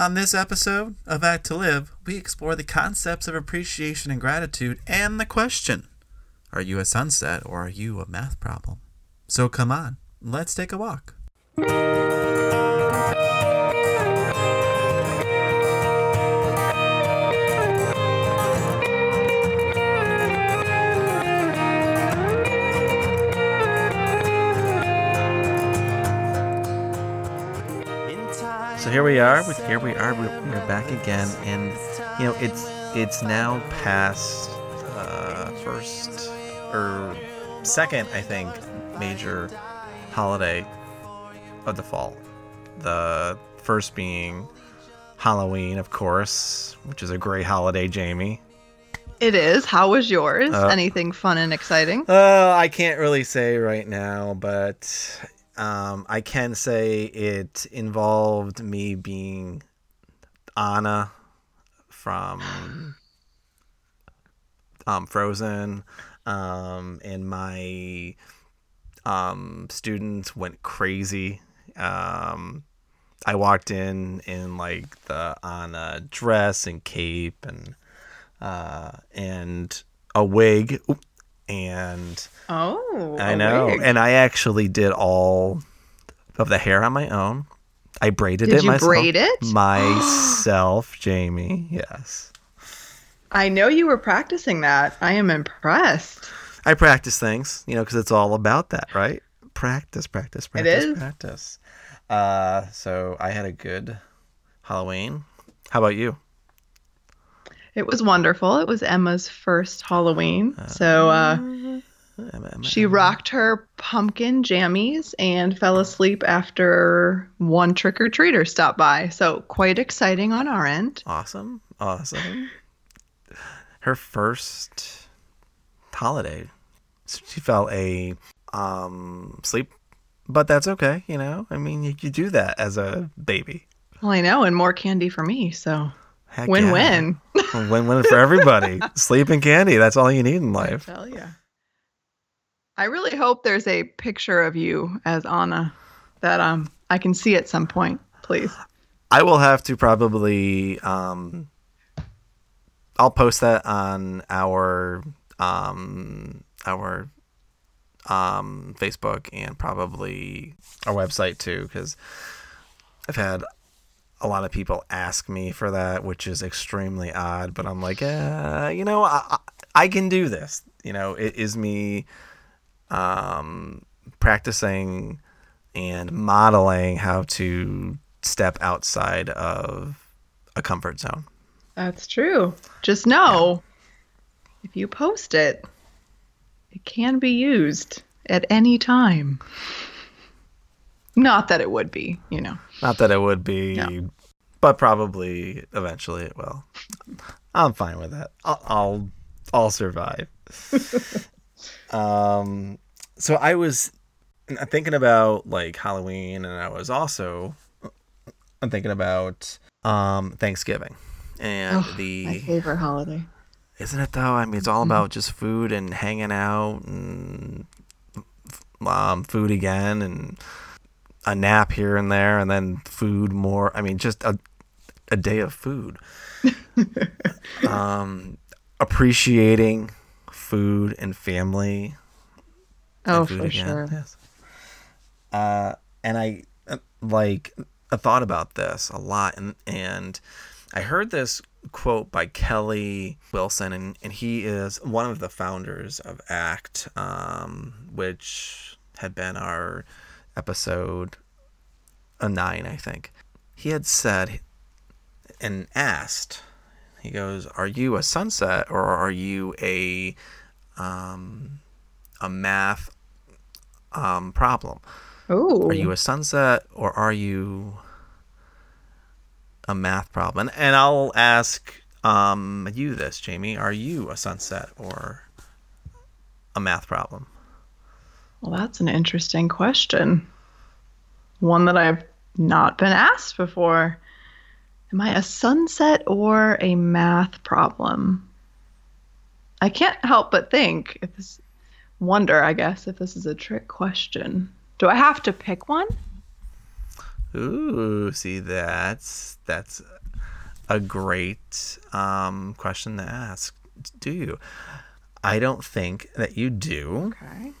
On this episode of Act to Live, we explore the concepts of appreciation and gratitude and the question Are you a sunset or are you a math problem? So come on, let's take a walk. So here we are. With here we are. We're, we're back again, and you know it's it's now past uh, first or second, I think, major holiday of the fall. The first being Halloween, of course, which is a great holiday, Jamie. It is. How was yours? Uh, Anything fun and exciting? Uh, I can't really say right now, but um, I can say it involved me being Anna from um, Frozen, um, and my um, students went crazy. Um, I walked in in like the Anna dress and cape and uh, and a wig, Oop. And Oh, I know. wig. And I actually did all of the hair on my own. I braided Did it you myself. braid it? Myself, Jamie. Yes. I know you were practicing that. I am impressed. I practice things, you know, because it's all about that, right? Practice, practice, practice, is. practice. Uh, so I had a good Halloween. How about you? It was wonderful. It was Emma's first Halloween. So uh, Emma, Emma, she Emma. rocked her pumpkin jammies and fell asleep after one trick or treater stopped by. So quite exciting on our end. Awesome. Awesome. Her first holiday. She fell a um sleep but that's okay, you know? I mean, you, you do that as a baby. Well, I know, and more candy for me. So Heck win yeah. win. Win win for everybody. Sleep and candy, that's all you need in life. tell ya. I really hope there's a picture of you as Anna that um I can see at some point, please. I will have to probably um I'll post that on our um our um Facebook and probably our website too cuz I've had a lot of people ask me for that which is extremely odd but I'm like uh, you know I, I I can do this you know it is me um practicing and modeling how to step outside of a comfort zone. That's true. Just know if you post it, it can be used at any time. Not that it would be, you know. Not that it would be, No. but probably eventually it will. I'm fine with that. I'll I'll, I'll survive. um, so I was thinking about like Halloween, and I was also I'm thinking about um Thanksgiving and Oh, the My favorite holiday. Isn't it though? I mean, it's all about just food and hanging out and um, food again and a nap here and there and then food more. I mean, just a a day of food. um, appreciating food and family. Oh, and food for again. sure. Yes. Uh, and I uh, like I thought about this a lot, and and I heard this quote by Kelly Wilson, and, and he is one of the founders of ACT, um, which had been our episode a nine, I think. He had said and asked, he goes, "Are you a sunset or are you a um, a math um, problem? Oh, Are you a sunset or are you a math problem?" And, and I'll ask um, you this, Jamie: Are you a sunset or a math problem? Well, that's an interesting question. One that I've not been asked before. Am I a sunset or a math problem? I can't help but think if this wonder, I guess, if this is a trick question. Do I have to pick one? Ooh, see that's that's a great um, question to ask. Do you? I don't think that you do. Okay.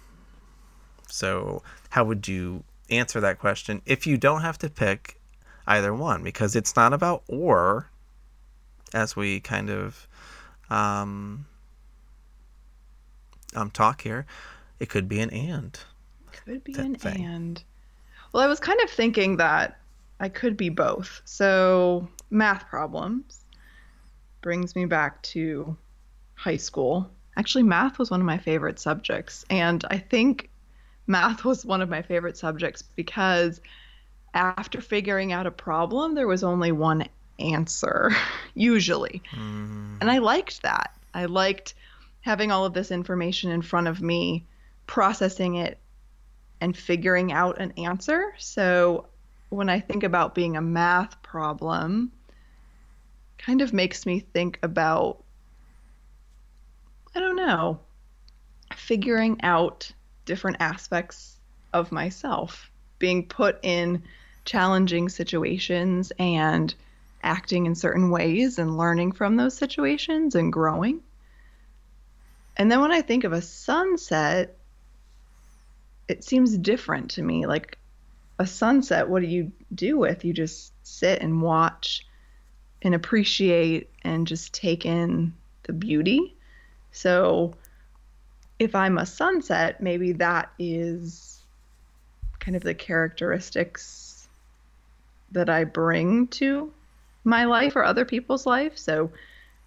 So, how would you answer that question if you don't have to pick either one? Because it's not about or, as we kind of um, um talk here. It could be an and. Could be an thing. and. Well, I was kind of thinking that I could be both. So, math problems brings me back to high school. Actually, math was one of my favorite subjects. And I think math was one of my favorite subjects because after figuring out a problem, there was only one answer, usually. Mm, And I liked that. I liked having all of this information in front of me, processing it, and figuring out an answer. So when I think about being a math problem, kind of makes me think about I don't know, figuring out different aspects of myself, being put in challenging situations and acting in certain ways and learning from those situations and growing. And then when I think of a sunset, it seems different to me. Like a sunset, what do you do with? You just sit and watch and appreciate and just take in the beauty. So if I'm a sunset, maybe that is kind of the characteristics that I bring to my life or other people's life. So,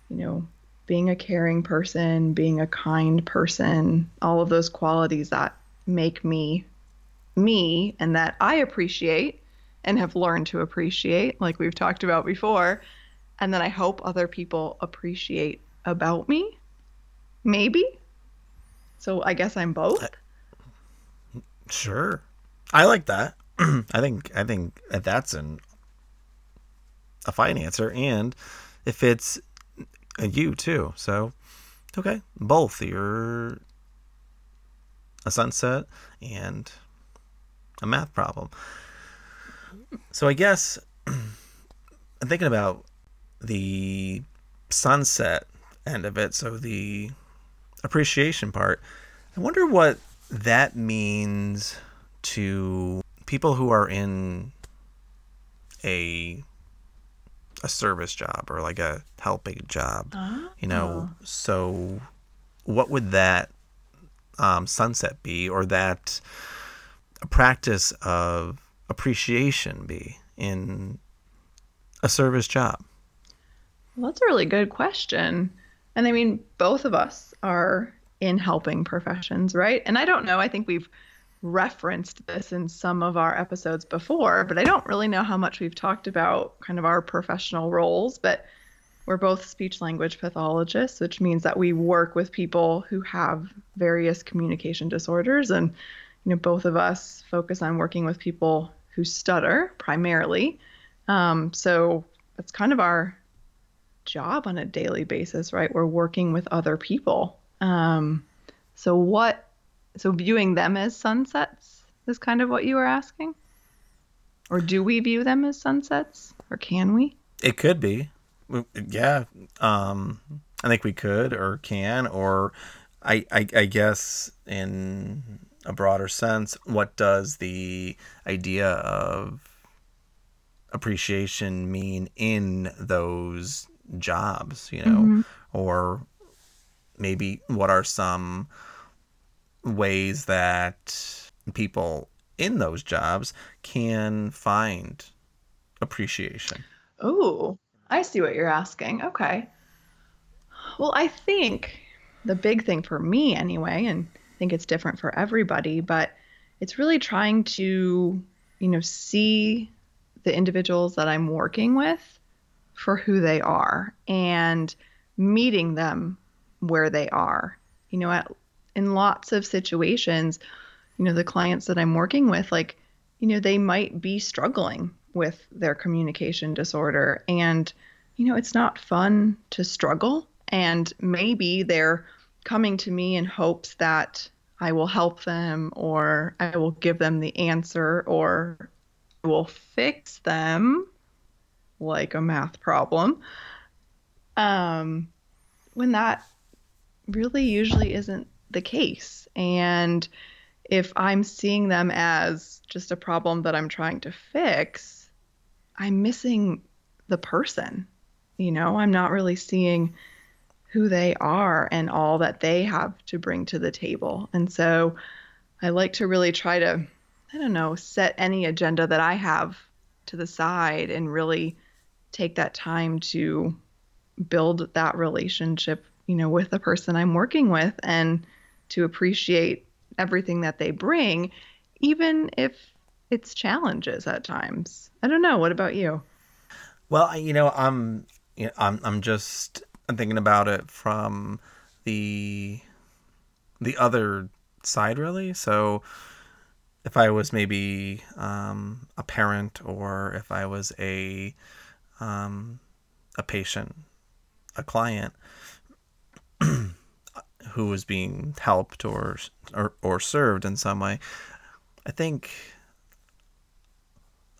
you know, being a caring person, being a kind person, all of those qualities that make me me and that I appreciate and have learned to appreciate, like we've talked about before. And then I hope other people appreciate about me. Maybe. So I guess I'm both. Sure, I like that. I think I think that's an a fine answer, and if it's a you too, so okay, both. You're a sunset and a math problem. So I guess I'm thinking about the sunset end of it, so the appreciation part. I wonder what that means to people who are in a a service job or like a helping job. You know, so what would that um, sunset be or that a practice of appreciation be in a service job? Well, that's a really good question. And I mean, both of us are in helping professions, right? And I don't know, I think we've referenced this in some of our episodes before, but I don't really know how much we've talked about kind of our professional roles. But we're both speech language pathologists, which means that we work with people who have various communication disorders. And, you know, both of us focus on working with people who stutter primarily. Um, so it's kind of our job on a daily basis, right? We're working with other people. Um, so what? So viewing them as sunsets is kind of what you were asking, or do we view them as sunsets, or can we? It could be. Yeah. Um, I think we could or can, or I, I, I guess in a broader sense, what does the idea of appreciation mean in those jobs, you know? Mm-hmm. Or maybe what are some ways that people in those jobs can find appreciation? Oh, I see what you're asking. Okay. Well, I think the big thing for me, anyway, and I think it's different for everybody, but it's really trying to, you know, see the individuals that I'm working with for who they are and meeting them where they are. You know, at, in lots of situations, you know, the clients that I'm working with, like, you know, they might be struggling with their communication disorder. And, you know, it's not fun to struggle. And maybe they're coming to me in hopes that I will help them or I will give them the answer or I will fix them like a math problem. Um, when that really usually isn't the case. And if I'm seeing them as just a problem that I'm trying to fix, I'm missing the person. You know, I'm not really seeing who they are and all that they have to bring to the table. And so I like to really try to, I don't know, set any agenda that I have to the side and really take that time to build that relationship, you know, with the person I'm working with and to appreciate everything that they bring, even if it's challenges at times. I don't know. What about you? Well, you know, I'm, you know, I'm, I'm just I'm thinking about it from the the other side, really. So, if I was maybe um, a parent, or if I was a um, a patient, a client who was being helped or, or or served in some way, I think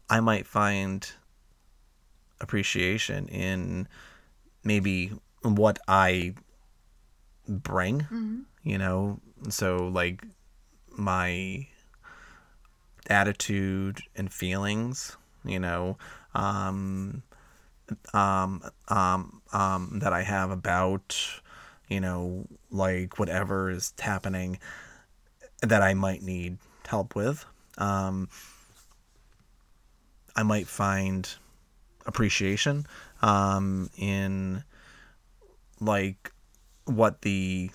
I might find appreciation in maybe what I bring, mm-hmm. you know, so like my attitude and feelings, you know, um, um, um, um, that I have about, you know, like whatever is happening that I might need help with. Um, I might find appreciation um, in like what the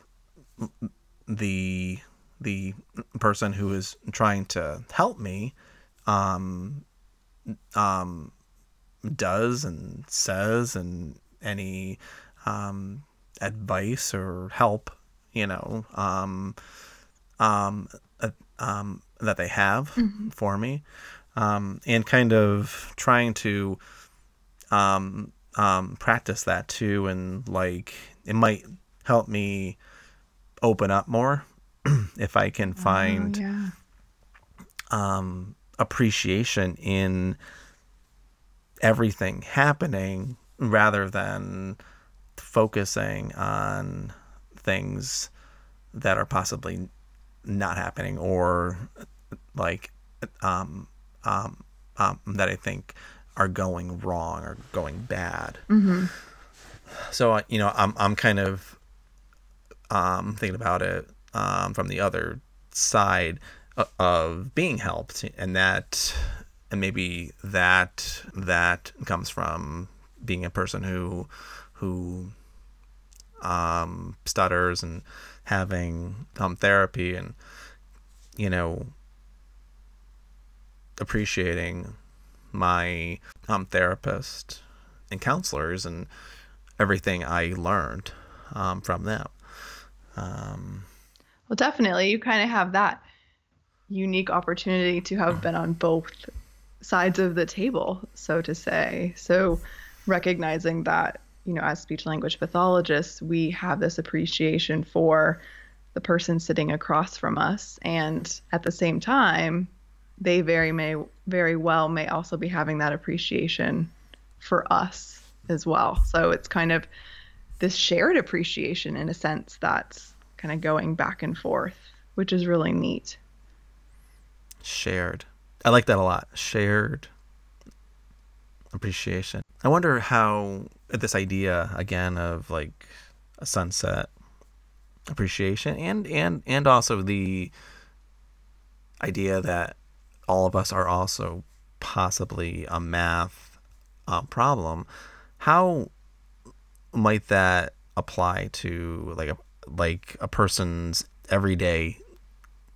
the the person who is trying to help me um, um, does and says and any um, advice or help you know um, um, uh, um, that they have mm-hmm. for me um, and kind of trying to um, um, practice that too, and like it might help me open up more if I can oh, find oh, yeah. um, appreciation in everything happening rather than focusing on things that are possibly not happening or like um, um, um, that I think are going wrong or going bad. Mm-hmm. So you know, I'm I'm kind of um, thinking about it um, from the other side of being helped, and that and maybe that that comes from being a person who who um, stutters and having um, therapy and you know appreciating my um, therapist and counselors and everything I learned um, from them. Um, well, definitely, you kind of have that unique opportunity to have been on both sides of the table, so to say. So, recognizing that, you know, as speech language pathologists, we have this appreciation for the person sitting across from us. And at the same time, they very may very well may also be having that appreciation for us as well. So it's kind of this shared appreciation in a sense that's kind of going back and forth, which is really neat. Shared. I like that a lot. Shared appreciation. I wonder how this idea again of like a sunset appreciation and and and also the idea that all of us are also possibly a math uh, problem, how might that apply to like a like a person's everyday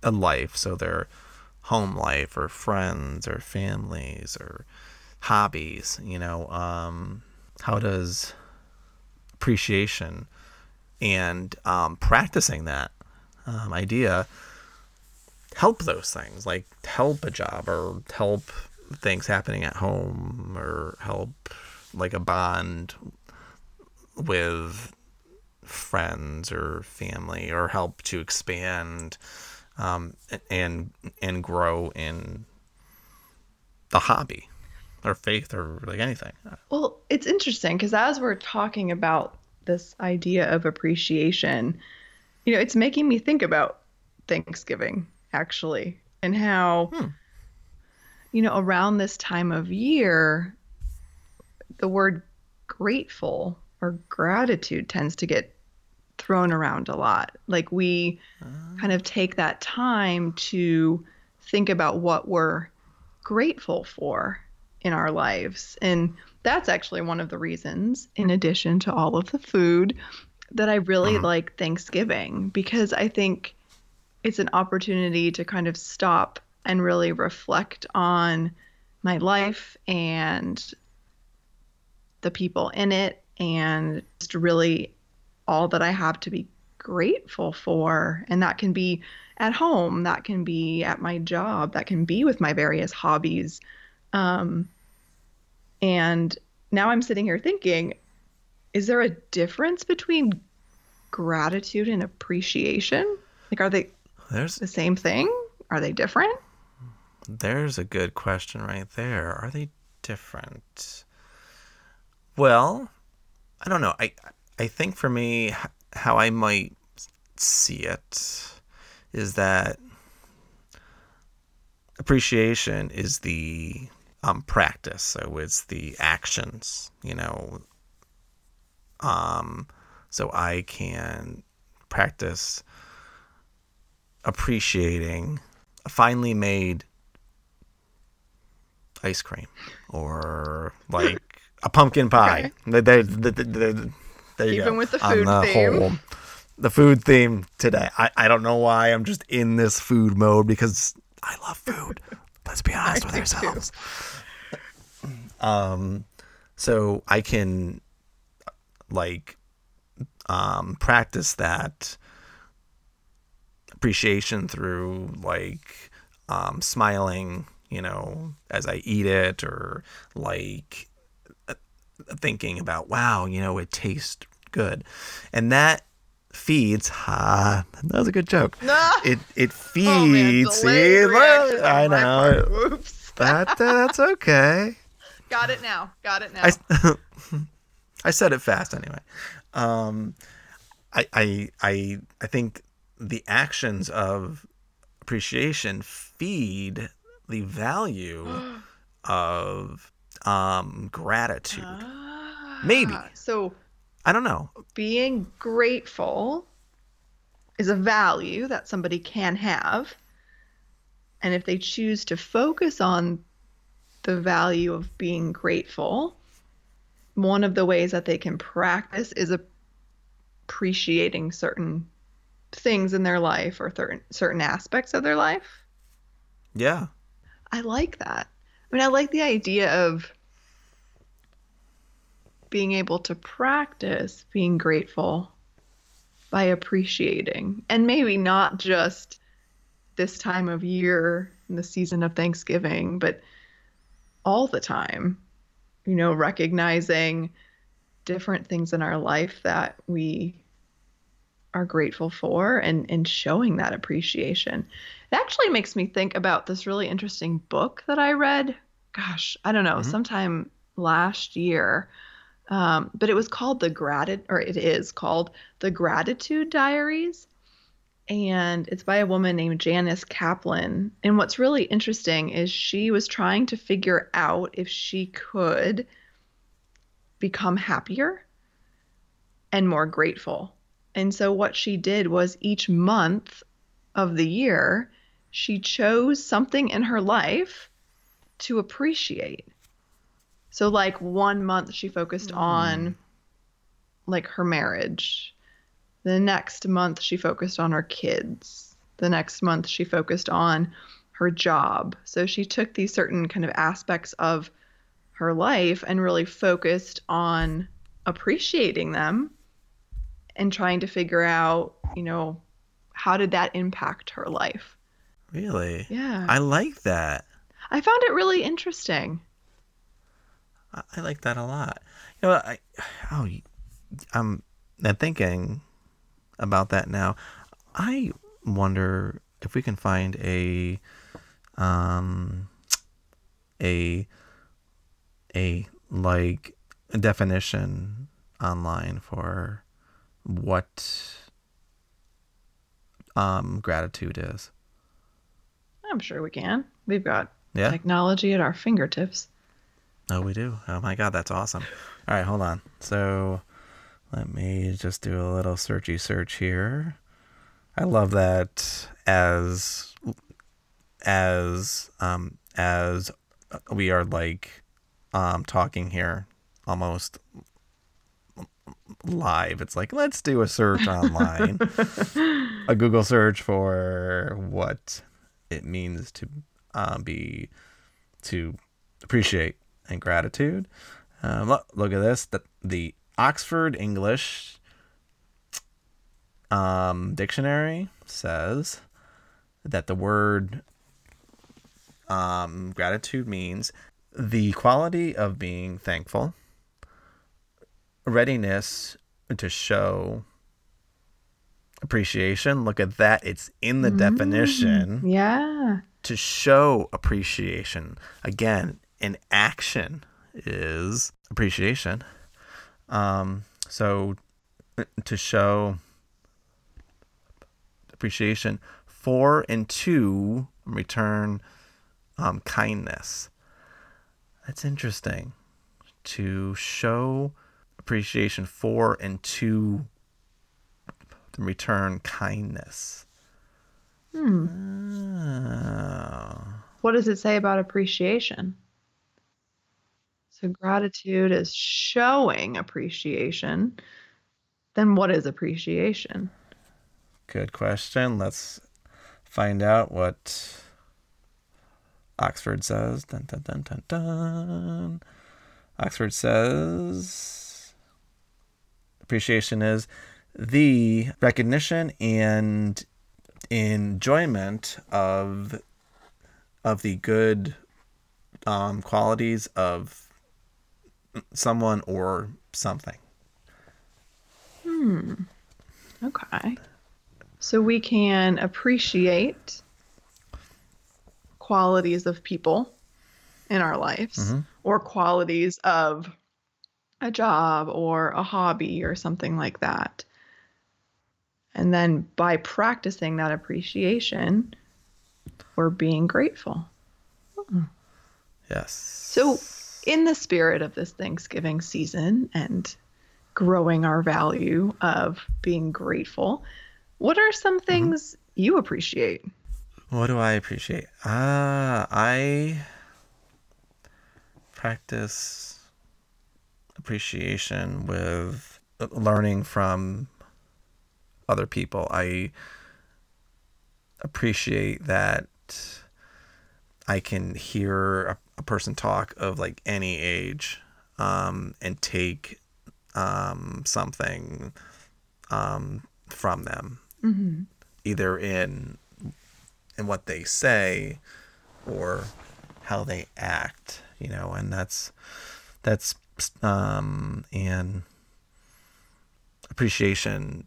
life? So their home life, or friends, or families, or hobbies. You know, um, how does appreciation and um, practicing that um, idea help those things, like help a job or help things happening at home or help like a bond with friends or family or help to expand um, and and grow in the hobby or faith or like anything. Well, it's interesting because as we're talking about this idea of appreciation, you know, it's making me think about Thanksgiving actually and how, Hmm. you know, around this time of year, the word grateful or gratitude tends to get thrown around a lot. Like we kind of take that time to think about what we're grateful for in our lives. And that's actually one of the reasons, in addition to all of the food, that I really Mhm. like Thanksgiving because I think it's an opportunity to kind of stop and really reflect on my life and the people in it and just really all that I have to be grateful for. And that can be at home, that can be at my job, that can be with my various hobbies. Um, and now I'm sitting here thinking, is there a difference between gratitude and appreciation? Like, are they There's the same thing? Are they different? there's a good question right there. Are they different? Well, I don't know. I I think for me, how I might see it is that appreciation is the um, practice. So it's the actions, you know. Um, so I can practice appreciating a finely made ice cream or like a pumpkin pie. They, they, they, they- there you Keeping go. with the food theme. whole- the food theme today. I, I don't know why I'm just in this food mode because I love food. Let's be honest with do too. ourselves. Um, so I can like um practice that appreciation through like um smiling, you know, as I eat it or like uh, thinking about wow, you know, it tastes good. And that feeds ha that was a good joke. It it feeds Oh see, look, I know. Whoops. That that's okay. Got it now. Got it now. I, I said it fast anyway. Um, I, I, I, I think the actions of appreciation feed the value of um, gratitude. Maybe. Ah, So I don't know. being grateful is a value that somebody can have. And if they choose to focus on the value of being grateful, one of the ways that they can practice is appreciating certain things in their life or certain certain aspects of their life. Yeah. I like that. I mean, I like the idea of being able to practice being grateful by appreciating, and maybe not just this time of year in the season of Thanksgiving, but all the time. You know, recognizing different things in our life that we are grateful for and, and showing that appreciation. It actually makes me think about this really interesting book that I read. Gosh, I don't know, Mhm. sometime last year. Um, but it was called the gratitude, or it is called the Gratitude Diaries, and it's by a woman named Janice Kaplan. And what's really interesting is she was trying to figure out if she could become happier and more grateful. And so what she did was each month of the year, she chose something in her life to appreciate. So like one month she focused mm. on like her marriage. The next month she focused on her kids. The next month she focused on her job. So she took these certain kind of aspects of her life and really focused on appreciating them and trying to figure out, you know, how did that impact her life? Really. Yeah. I like that. I found it really interesting. I, I like that a lot. You know, I oh, I'm I'm thinking about that now. I wonder if we can find a um a a like a definition online for what um gratitude is? I'm sure we can. We've got Yeah. technology at our fingertips. Oh, we do. Oh my god, that's awesome. All right, hold on. So let me just do a little searchy search here. I love that as as um as we are like um talking here almost live. It's like let's do a search online. a Google search for what it means to um, be to appreciate and gratitude. Um, look, look at this. The, the Oxford English um, Dictionary says that the word um, gratitude means the quality of being thankful, readiness to show appreciation. Look at that. It's in the definition Yeah. to show appreciation. Again, an action is appreciation. Um, so to show appreciation for and to return um, kindness. That's interesting. To show appreciation for and to return kindness. Hmm. Oh. What does it say about appreciation? So gratitude is showing appreciation. Then what is appreciation? Good question. Let's find out what Oxford says. Dun, dun, dun, dun, dun. Oxford says appreciation is the recognition and enjoyment of of the good um, qualities of someone or something. Hmm. Okay. So we can appreciate qualities of people in our lives Mhm. or qualities of a job or a hobby or something like that. And then by practicing that appreciation, we're being grateful. Yes. So, in the spirit of this Thanksgiving season and growing our value of being grateful, what are some things you appreciate? What do I appreciate? Ah, I practice appreciation with learning from other people. I appreciate that I can hear a, person talk of like any age um, and take um, something um, from them, Mm-hmm. either in in what they say or how they act, you know, and that's that's um and appreciation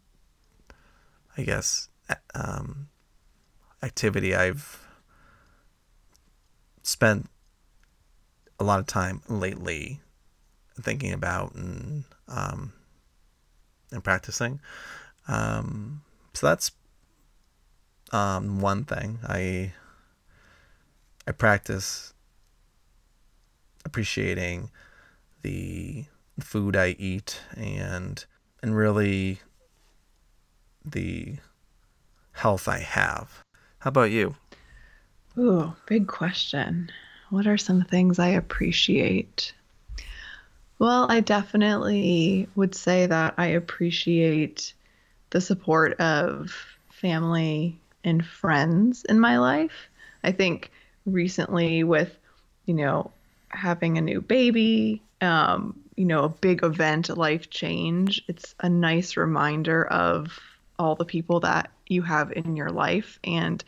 I guess um activity I've spent a lot of time lately thinking about and um and practicing. Um so that's um, one thing I I practice appreciating the food I eat and and really the health I have. How about you? Ooh, big question. What are some things I appreciate? Well, I definitely would say that I appreciate the support of family and friends in my life. I think recently, with, you know, having a new baby, um, you know, a big event, life change, it's a nice reminder of all the people that you have in your life and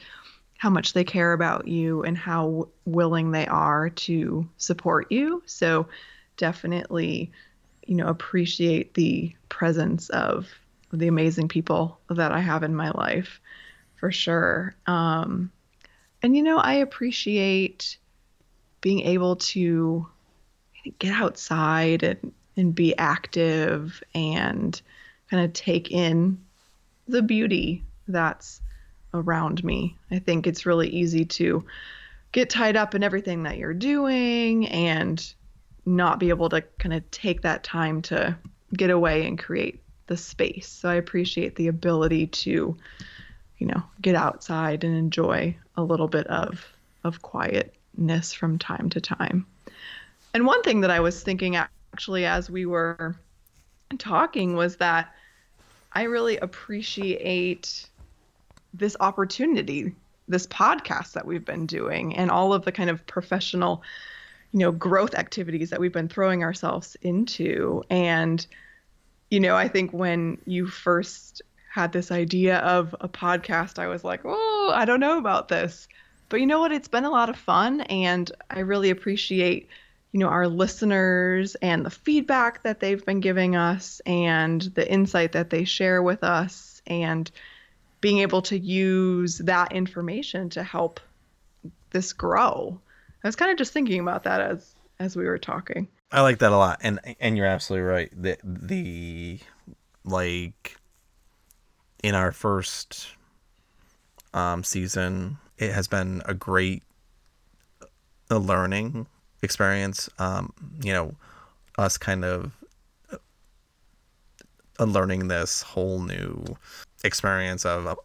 how much they care about you and how willing they are to support you. So definitely, you know, appreciate the presence of the amazing people that I have in my life for sure. Um, and you know, I appreciate being able to get outside and, and be active and kind of take in the beauty that's around me. I think it's really easy to get tied up in everything that you're doing and not be able to kind of take that time to get away and create the space. So I appreciate the ability to, you know, get outside and enjoy a little bit of of quietness from time to time. And one thing that I was thinking actually as we were talking was that I really appreciate this opportunity, this podcast that we've been doing, and all of the kind of professional, you know, growth activities that we've been throwing ourselves into. And, you know, I think when you first had this idea of a podcast, I was like, oh, I don't know about this. But you know what? It's been a lot of fun, and I really appreciate you know our listeners and the feedback that they've been giving us and the insight that they share with us and being able to use that information to help this grow. I was kind of just thinking about that as as we were talking. I like that a lot, and and you're absolutely right. The the like in our first um, season, it has been a great a uh, learning experience. Um, you know, us kind of uh, learning this whole new experience of a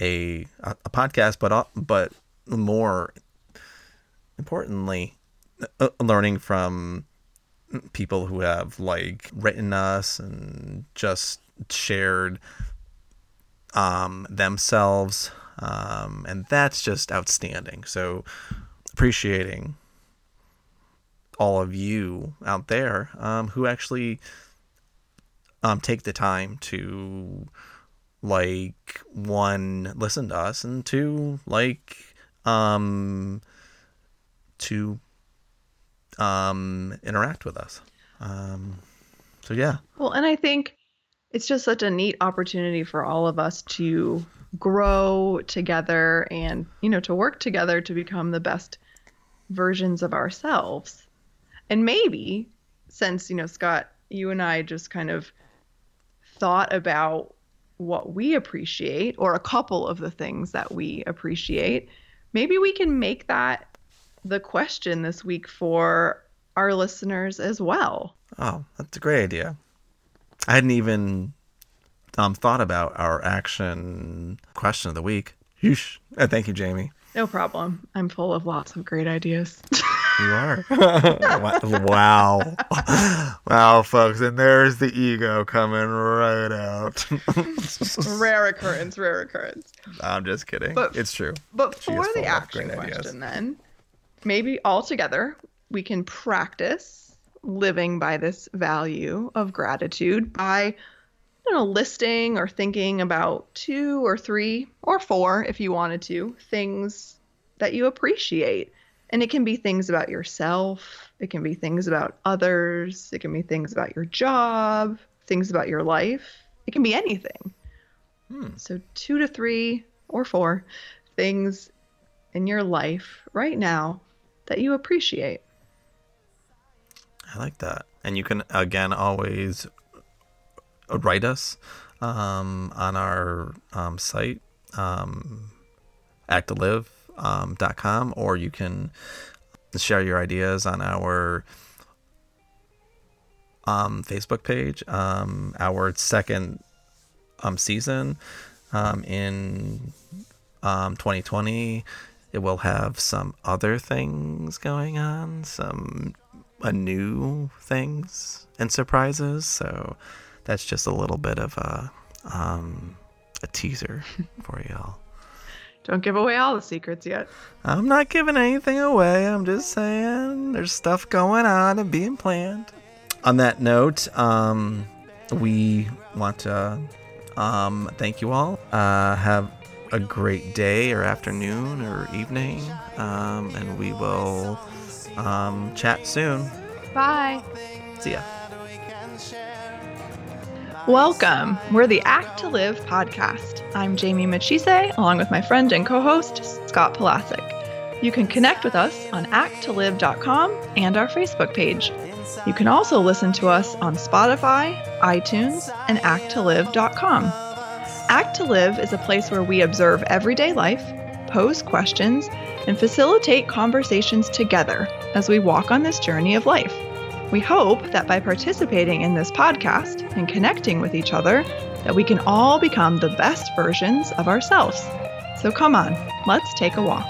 a, a podcast, but uh, but more importantly, uh, learning from people who have like written us and just shared um, themselves, um, and that's just outstanding. So appreciating all of you out there um, who actually um, take the time to like one listen to us and two like um to um interact with us. Um so yeah. Well and i think it's just such a neat opportunity for all of us to grow together and you know to work together to become the best versions of ourselves. And maybe since you know scott you and i just kind of thought about what we appreciate or a couple of the things that we appreciate, maybe we can make that the question this week for our listeners as well. Oh, that's a great idea. I hadn't even um, thought about our action question of the week. Yeesh. Uh, thank you, Jamie. No problem. I'm full of lots of great ideas. You are. wow. wow, folks. And there's the ego coming right out. rare occurrence, rare occurrence. I'm just kidding. But, it's true. But for the action question, then, maybe all together we can practice living by this value of gratitude by you know, listing or thinking about two or three or four, if you wanted to, things that you appreciate and it can be things about yourself, it can be things about others, it can be things about your job, things about your life. It can be anything. Hmm. So, two to three or four things in your life right now that you appreciate. I like that. And you can, again, always write us um, on our um, site, um, Act to Live um, .com, or you can share your ideas on our um, Facebook page. Um, our second um, season um, in um, 2020, it will have some other things going on, some uh, new things and surprises. So that's just a little bit of a um, a teaser for y'all. Don't give away all the secrets yet. I'm not giving anything away. I'm just saying there's stuff going on and being planned. On that note, um, we want to um, thank you all. Uh, have a great day or afternoon or evening, um, and we will um, chat soon. Bye. See ya. Welcome. We're the Act to Live podcast. I'm Jamie Michise, along with my friend and co host, Scott Palasik. You can connect with us on acttolive.com and our Facebook page. You can also listen to us on Spotify, iTunes, and acttolive.com. Act to Live is a place where we observe everyday life, pose questions, and facilitate conversations together as we walk on this journey of life. We hope that by participating in this podcast and connecting with each other, that we can all become the best versions of ourselves. So come on, let's take a walk.